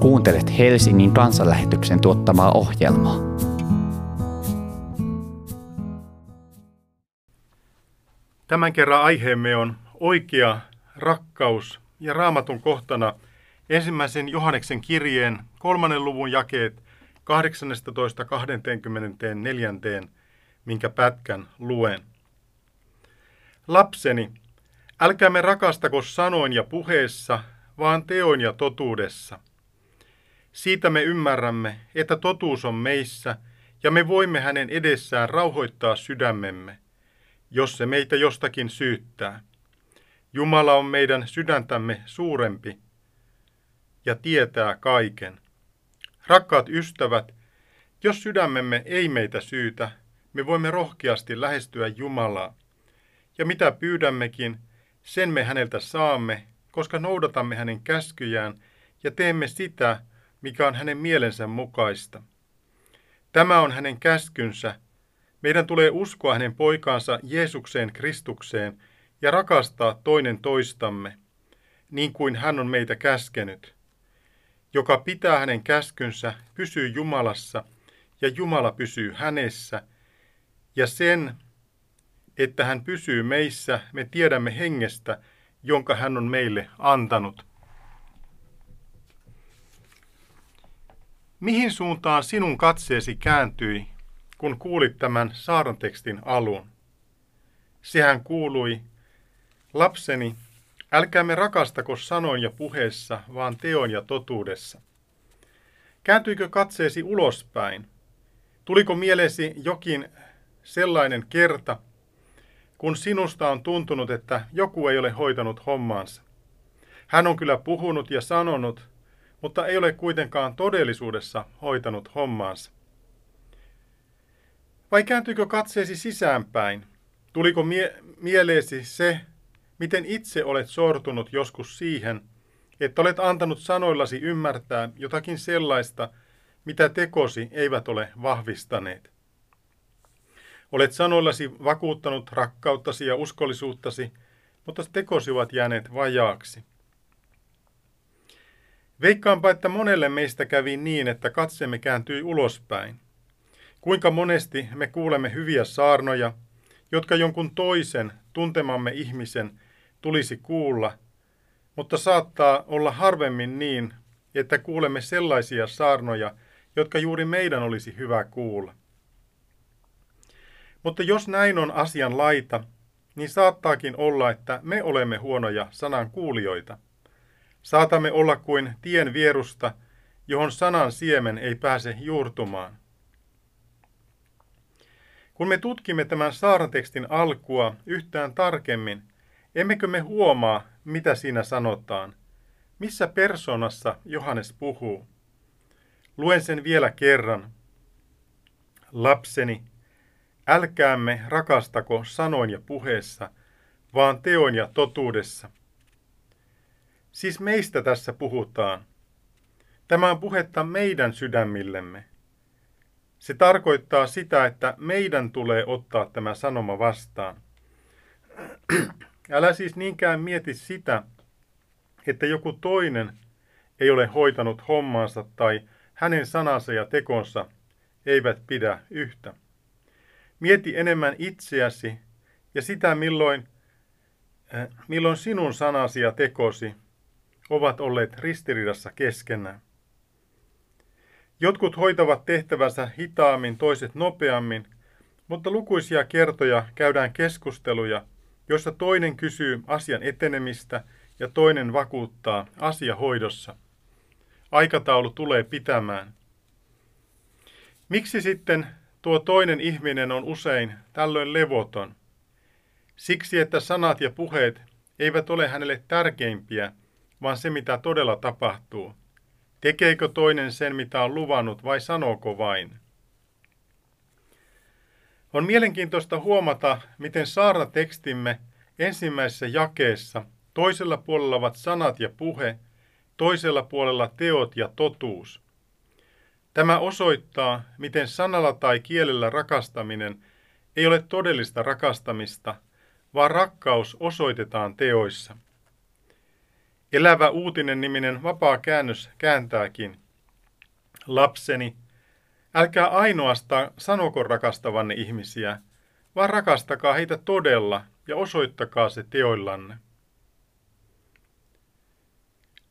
Kuuntelet Helsingin kansanlähetyksen tuottamaa ohjelmaa. Tämän kerran aiheemme on oikea rakkaus ja raamatun kohtana ensimmäisen Johanneksen kirjeen kolmannen luvun jakeet 18.24, minkä pätkän luen. Lapseni, älkäämme rakastako sanoin ja puheessa, vaan teoin ja totuudessa. Siitä me ymmärrämme, että totuus on meissä, ja me voimme hänen edessään rauhoittaa sydämemme, jos se meitä jostakin syyttää. Jumala on meidän sydäntämme suurempi ja tietää kaiken. Rakkaat ystävät, jos sydämemme ei meitä syytä, me voimme rohkeasti lähestyä Jumalaa. Ja mitä pyydämmekin, sen me häneltä saamme, koska noudatamme hänen käskyjään ja teemme sitä, mikä on hänen mielensä mukaista. Tämä on hänen käskynsä. Meidän tulee uskoa hänen poikaansa Jeesukseen Kristukseen ja rakastaa toinen toistamme, niin kuin hän on meitä käskenyt. Joka pitää hänen käskynsä, pysyy Jumalassa ja Jumala pysyy hänessä, ja sen, että hän pysyy meissä, me tiedämme hengestä, jonka hän on meille antanut. Mihin suuntaan sinun katseesi kääntyi, kun kuulit tämän saarantekstin alun? Sehän kuului, lapseni, älkäämme rakastako sanoin ja puheessa, vaan teon ja totuudessa. Kääntyikö katseesi ulospäin? Tuliko mielesi jokin sellainen kerta, kun sinusta on tuntunut, että joku ei ole hoitanut hommaansa? Hän on kyllä puhunut ja sanonut, mutta ei ole kuitenkaan todellisuudessa hoitanut hommaansa. Vai kääntyykö katseesi sisäänpäin? Tuliko mie- mieleesi se, miten itse olet sortunut joskus siihen, että olet antanut sanoillasi ymmärtää jotakin sellaista, mitä tekosi eivät ole vahvistaneet? Olet sanoillasi vakuuttanut rakkauttasi ja uskollisuuttasi, mutta tekosi ovat jääneet vajaaksi. Veikkaanpa, että monelle meistä kävi niin, että katsemme kääntyi ulospäin. Kuinka monesti me kuulemme hyviä saarnoja, jotka jonkun toisen tuntemamme ihmisen tulisi kuulla, mutta saattaa olla harvemmin niin, että kuulemme sellaisia saarnoja, jotka juuri meidän olisi hyvä kuulla. Mutta jos näin on asian laita, niin saattaakin olla, että me olemme huonoja sanan kuulijoita – Saatamme olla kuin tien vierusta, johon sanan siemen ei pääse juurtumaan. Kun me tutkimme tämän saarnatekstin alkua yhtään tarkemmin, emmekö me huomaa, mitä siinä sanotaan? Missä persoonassa Johannes puhuu? Luen sen vielä kerran. Lapseni, älkäämme rakastako sanoin ja puheessa, vaan teoin ja totuudessa. Siis meistä tässä puhutaan. Tämä on puhetta meidän sydämillemme. Se tarkoittaa sitä, että meidän tulee ottaa tämä sanoma vastaan. Älä siis niinkään mieti sitä, että joku toinen ei ole hoitanut hommaansa tai hänen sanansa ja tekonsa eivät pidä yhtä. Mieti enemmän itseäsi ja sitä, milloin, äh, milloin sinun sanasi ja tekosi ovat olleet ristiriidassa keskenään. Jotkut hoitavat tehtävänsä hitaammin, toiset nopeammin, mutta lukuisia kertoja käydään keskusteluja, joissa toinen kysyy asian etenemistä ja toinen vakuuttaa asia hoidossa. Aikataulu tulee pitämään. Miksi sitten tuo toinen ihminen on usein tällöin levoton? Siksi, että sanat ja puheet eivät ole hänelle tärkeimpiä – vaan se, mitä todella tapahtuu. Tekeekö toinen sen, mitä on luvannut, vai sanooko vain? On mielenkiintoista huomata, miten tekstimme ensimmäisessä jakeessa toisella puolella ovat sanat ja puhe, toisella puolella teot ja totuus. Tämä osoittaa, miten sanalla tai kielellä rakastaminen ei ole todellista rakastamista, vaan rakkaus osoitetaan teoissa. Elävä uutinen niminen vapaa käännös kääntääkin. Lapseni, älkää ainoastaan sanoko rakastavanne ihmisiä, vaan rakastakaa heitä todella ja osoittakaa se teoillanne.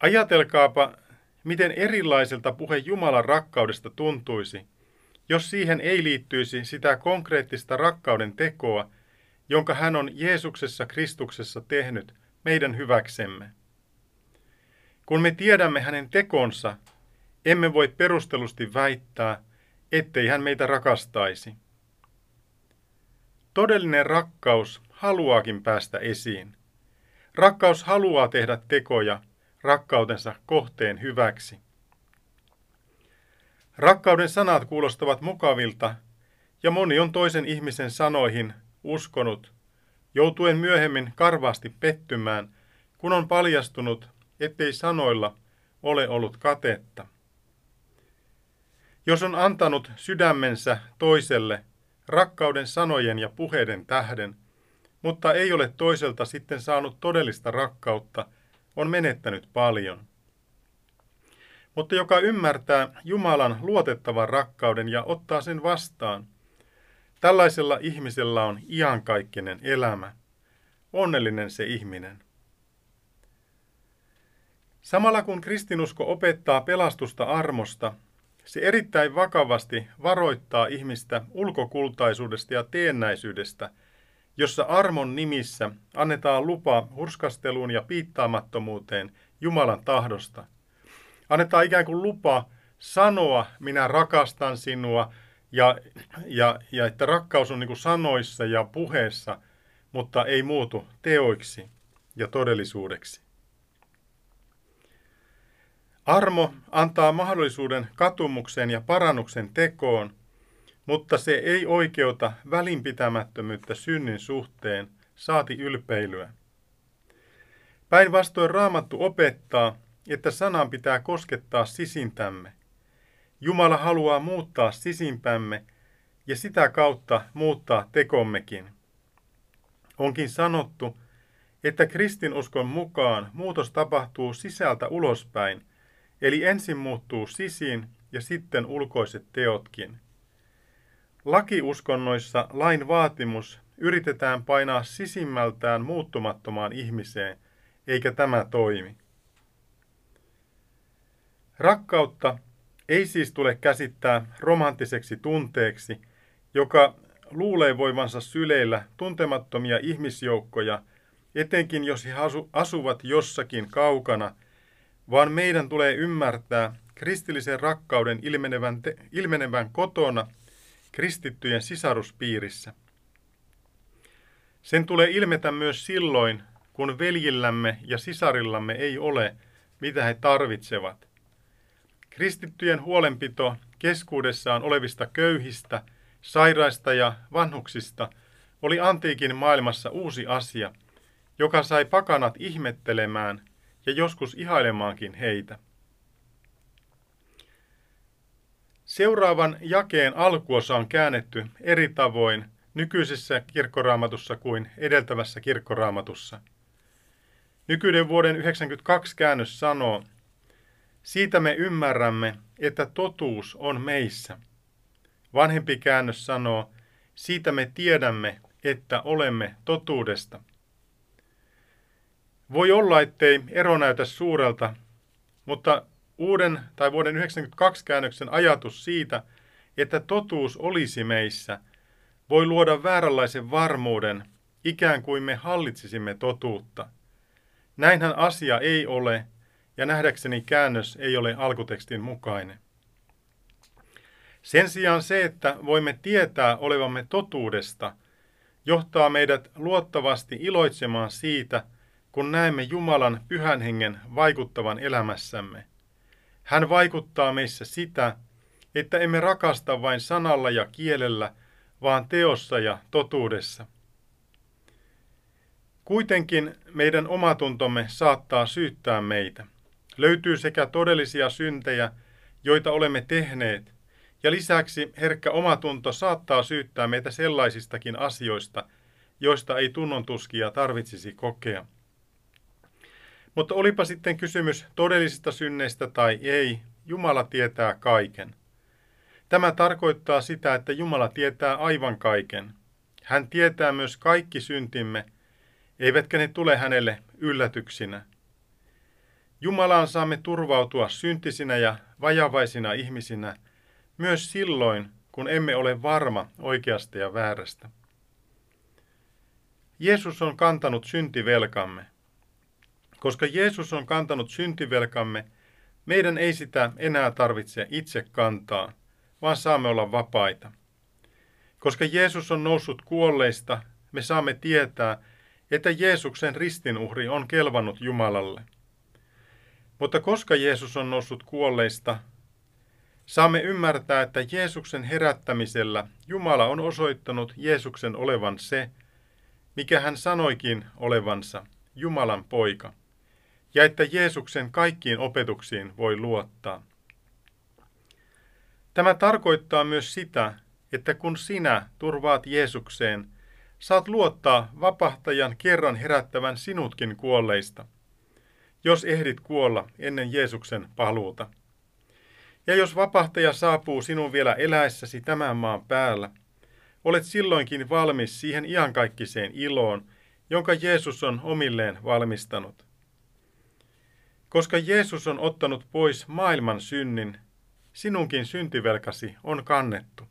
Ajatelkaapa, miten erilaiselta puhe Jumalan rakkaudesta tuntuisi, jos siihen ei liittyisi sitä konkreettista rakkauden tekoa, jonka hän on Jeesuksessa Kristuksessa tehnyt meidän hyväksemme. Kun me tiedämme hänen tekonsa, emme voi perustelusti väittää, ettei hän meitä rakastaisi. Todellinen rakkaus haluaakin päästä esiin. Rakkaus haluaa tehdä tekoja rakkautensa kohteen hyväksi. Rakkauden sanat kuulostavat mukavilta, ja moni on toisen ihmisen sanoihin uskonut, joutuen myöhemmin karvaasti pettymään, kun on paljastunut, ettei sanoilla ole ollut katetta. Jos on antanut sydämensä toiselle rakkauden sanojen ja puheiden tähden, mutta ei ole toiselta sitten saanut todellista rakkautta, on menettänyt paljon. Mutta joka ymmärtää Jumalan luotettavan rakkauden ja ottaa sen vastaan, tällaisella ihmisellä on iankaikkinen elämä. Onnellinen se ihminen. Samalla kun kristinusko opettaa pelastusta armosta, se erittäin vakavasti varoittaa ihmistä ulkokultaisuudesta ja teennäisyydestä, jossa armon nimissä annetaan lupa hurskasteluun ja piittaamattomuuteen Jumalan tahdosta. Annetaan ikään kuin lupa sanoa, minä rakastan sinua, ja, ja, ja että rakkaus on niin kuin sanoissa ja puheessa, mutta ei muutu teoiksi ja todellisuudeksi. Armo antaa mahdollisuuden katumukseen ja parannuksen tekoon, mutta se ei oikeuta välinpitämättömyyttä synnin suhteen, saati ylpeilyä. Päinvastoin raamattu opettaa, että sanan pitää koskettaa sisintämme. Jumala haluaa muuttaa sisimpämme ja sitä kautta muuttaa tekommekin. Onkin sanottu, että kristinuskon mukaan muutos tapahtuu sisältä ulospäin – Eli ensin muuttuu sisin ja sitten ulkoiset teotkin. Lakiuskonnoissa lain vaatimus yritetään painaa sisimmältään muuttumattomaan ihmiseen, eikä tämä toimi. Rakkautta ei siis tule käsittää romanttiseksi tunteeksi, joka luulee voivansa syleillä tuntemattomia ihmisjoukkoja, etenkin jos he asuvat jossakin kaukana – vaan meidän tulee ymmärtää kristillisen rakkauden ilmenevän, te, ilmenevän kotona kristittyjen sisaruspiirissä. Sen tulee ilmetä myös silloin, kun veljillämme ja sisarillamme ei ole, mitä he tarvitsevat. Kristittyjen huolenpito keskuudessaan olevista köyhistä, sairaista ja vanhuksista oli antiikin maailmassa uusi asia, joka sai pakanat ihmettelemään – ja joskus ihailemaankin heitä. Seuraavan jakeen alkuosa on käännetty eri tavoin nykyisessä kirkkoraamatussa kuin edeltävässä kirkkoraamatussa. Nykyinen vuoden 1992 käännös sanoo, siitä me ymmärrämme, että totuus on meissä. Vanhempi käännös sanoo, siitä me tiedämme, että olemme totuudesta. Voi olla, ettei ero näytä suurelta, mutta uuden tai vuoden 1992 käännöksen ajatus siitä, että totuus olisi meissä, voi luoda vääränlaisen varmuuden, ikään kuin me hallitsisimme totuutta. Näinhän asia ei ole, ja nähdäkseni käännös ei ole alkutekstin mukainen. Sen sijaan se, että voimme tietää olevamme totuudesta, johtaa meidät luottavasti iloitsemaan siitä, kun näemme Jumalan pyhän hengen vaikuttavan elämässämme. Hän vaikuttaa meissä sitä, että emme rakasta vain sanalla ja kielellä, vaan teossa ja totuudessa. Kuitenkin meidän omatuntomme saattaa syyttää meitä. Löytyy sekä todellisia syntejä, joita olemme tehneet, ja lisäksi herkkä omatunto saattaa syyttää meitä sellaisistakin asioista, joista ei tunnontuskia tarvitsisi kokea. Mutta olipa sitten kysymys todellisista synneistä tai ei, Jumala tietää kaiken. Tämä tarkoittaa sitä, että Jumala tietää aivan kaiken. Hän tietää myös kaikki syntimme, eivätkä ne tule hänelle yllätyksinä. Jumalaan saamme turvautua syntisinä ja vajavaisina ihmisinä myös silloin, kun emme ole varma oikeasta ja väärästä. Jeesus on kantanut syntivelkamme. Koska Jeesus on kantanut syntivelkamme, meidän ei sitä enää tarvitse itse kantaa, vaan saamme olla vapaita. Koska Jeesus on noussut kuolleista, me saamme tietää, että Jeesuksen ristinuhri on kelvannut Jumalalle. Mutta koska Jeesus on noussut kuolleista, saamme ymmärtää, että Jeesuksen herättämisellä Jumala on osoittanut Jeesuksen olevan se, mikä hän sanoikin olevansa, Jumalan poika, ja että Jeesuksen kaikkiin opetuksiin voi luottaa. Tämä tarkoittaa myös sitä, että kun sinä turvaat Jeesukseen, saat luottaa vapahtajan kerran herättävän sinutkin kuolleista, jos ehdit kuolla ennen Jeesuksen paluuta. Ja jos vapahtaja saapuu sinun vielä eläessäsi tämän maan päällä, olet silloinkin valmis siihen iankaikkiseen iloon, jonka Jeesus on omilleen valmistanut. Koska Jeesus on ottanut pois maailman synnin, sinunkin syntivelkasi on kannettu.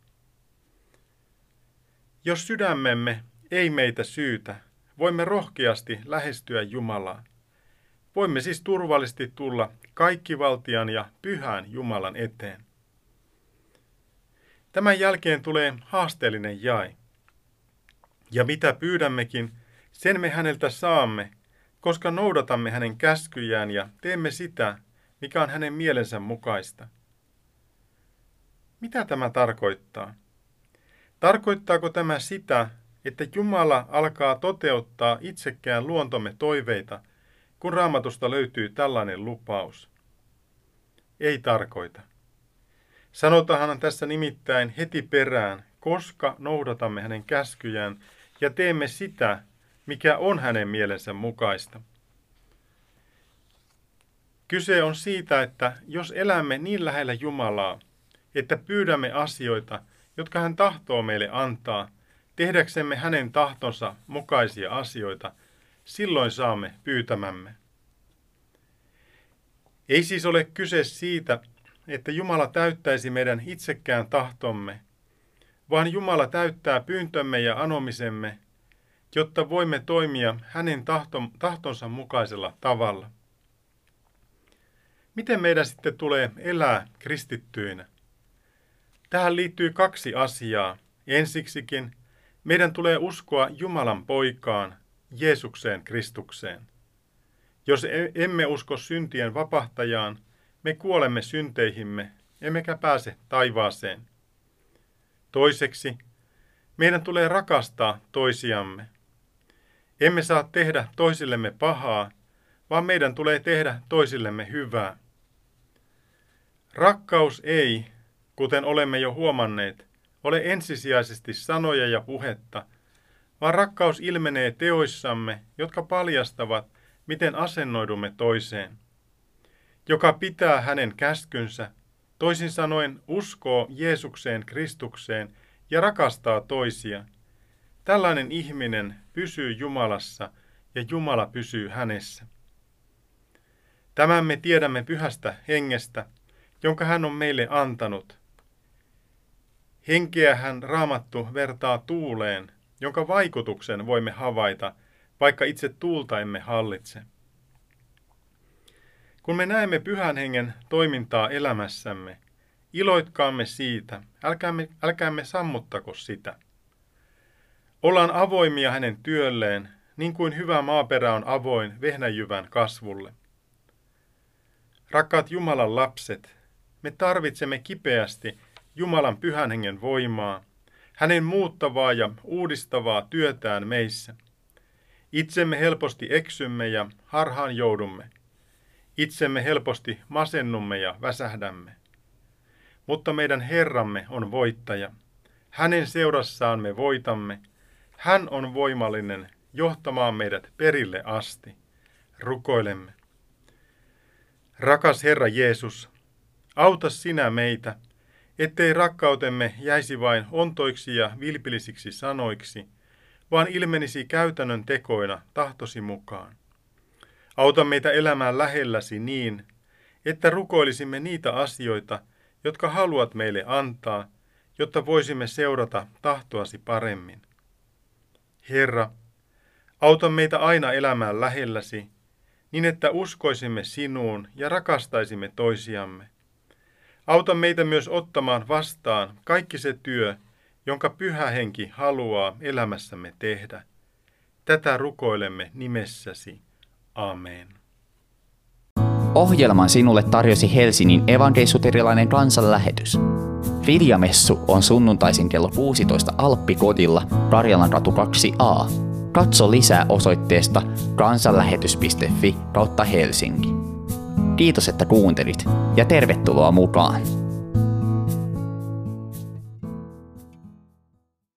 Jos sydämemme ei meitä syytä, voimme rohkeasti lähestyä Jumalaa. Voimme siis turvallisesti tulla kaikkivaltian ja pyhän Jumalan eteen. Tämän jälkeen tulee haasteellinen jae. Ja mitä pyydämmekin, sen me häneltä saamme, koska noudatamme hänen käskyjään ja teemme sitä, mikä on hänen mielensä mukaista. Mitä tämä tarkoittaa? Tarkoittaako tämä sitä, että Jumala alkaa toteuttaa itsekään luontomme toiveita, kun raamatusta löytyy tällainen lupaus? Ei tarkoita. Sanotahan tässä nimittäin heti perään, koska noudatamme hänen käskyjään ja teemme sitä, mikä on hänen mielensä mukaista. Kyse on siitä, että jos elämme niin lähellä Jumalaa, että pyydämme asioita, jotka hän tahtoo meille antaa, tehdäksemme hänen tahtonsa mukaisia asioita, silloin saamme pyytämämme. Ei siis ole kyse siitä, että Jumala täyttäisi meidän itsekään tahtomme, vaan Jumala täyttää pyyntömme ja anomisemme, jotta voimme toimia hänen tahtonsa mukaisella tavalla. Miten meidän sitten tulee elää kristittyinä? Tähän liittyy kaksi asiaa. Ensiksikin meidän tulee uskoa Jumalan poikaan, Jeesukseen Kristukseen. Jos e- emme usko syntien vapahtajaan, me kuolemme synteihimme, emmekä pääse taivaaseen. Toiseksi, meidän tulee rakastaa toisiamme. Emme saa tehdä toisillemme pahaa, vaan meidän tulee tehdä toisillemme hyvää. Rakkaus ei, kuten olemme jo huomanneet, ole ensisijaisesti sanoja ja puhetta, vaan rakkaus ilmenee teoissamme, jotka paljastavat, miten asennoidumme toiseen. Joka pitää hänen käskynsä, toisin sanoen uskoo Jeesukseen Kristukseen ja rakastaa toisia. Tällainen ihminen pysyy Jumalassa ja Jumala pysyy hänessä. Tämän me tiedämme pyhästä hengestä, jonka hän on meille antanut – Henkeä hän raamattu vertaa tuuleen, jonka vaikutuksen voimme havaita, vaikka itse tuulta emme hallitse. Kun me näemme pyhän hengen toimintaa elämässämme, iloitkaamme siitä, älkäämme, älkäämme sammuttako sitä. Ollaan avoimia hänen työlleen, niin kuin hyvä maaperä on avoin vehnäjyvän kasvulle. Rakkaat Jumalan lapset, me tarvitsemme kipeästi Jumalan pyhän hengen voimaa, hänen muuttavaa ja uudistavaa työtään meissä. Itsemme helposti eksymme ja harhaan joudumme. Itsemme helposti masennumme ja väsähdämme. Mutta meidän Herramme on voittaja. Hänen seurassaan me voitamme. Hän on voimallinen johtamaan meidät perille asti. Rukoilemme. Rakas Herra Jeesus, auta sinä meitä, ettei rakkautemme jäisi vain ontoiksi ja vilpillisiksi sanoiksi, vaan ilmenisi käytännön tekoina tahtosi mukaan. Auta meitä elämään lähelläsi niin, että rukoilisimme niitä asioita, jotka haluat meille antaa, jotta voisimme seurata tahtoasi paremmin. Herra, auta meitä aina elämään lähelläsi, niin että uskoisimme sinuun ja rakastaisimme toisiamme. Auta meitä myös ottamaan vastaan kaikki se työ, jonka pyhä henki haluaa elämässämme tehdä. Tätä rukoilemme nimessäsi. Amen. Ohjelman sinulle tarjosi Helsingin evankeisuterilainen kansanlähetys. Viljamessu on sunnuntaisin kello 16 Alppikodilla, Karjalan ratu 2a. Katso lisää osoitteesta kansanlähetys.fi kautta Helsinki. Kiitos, että kuuntelit ja tervetuloa mukaan!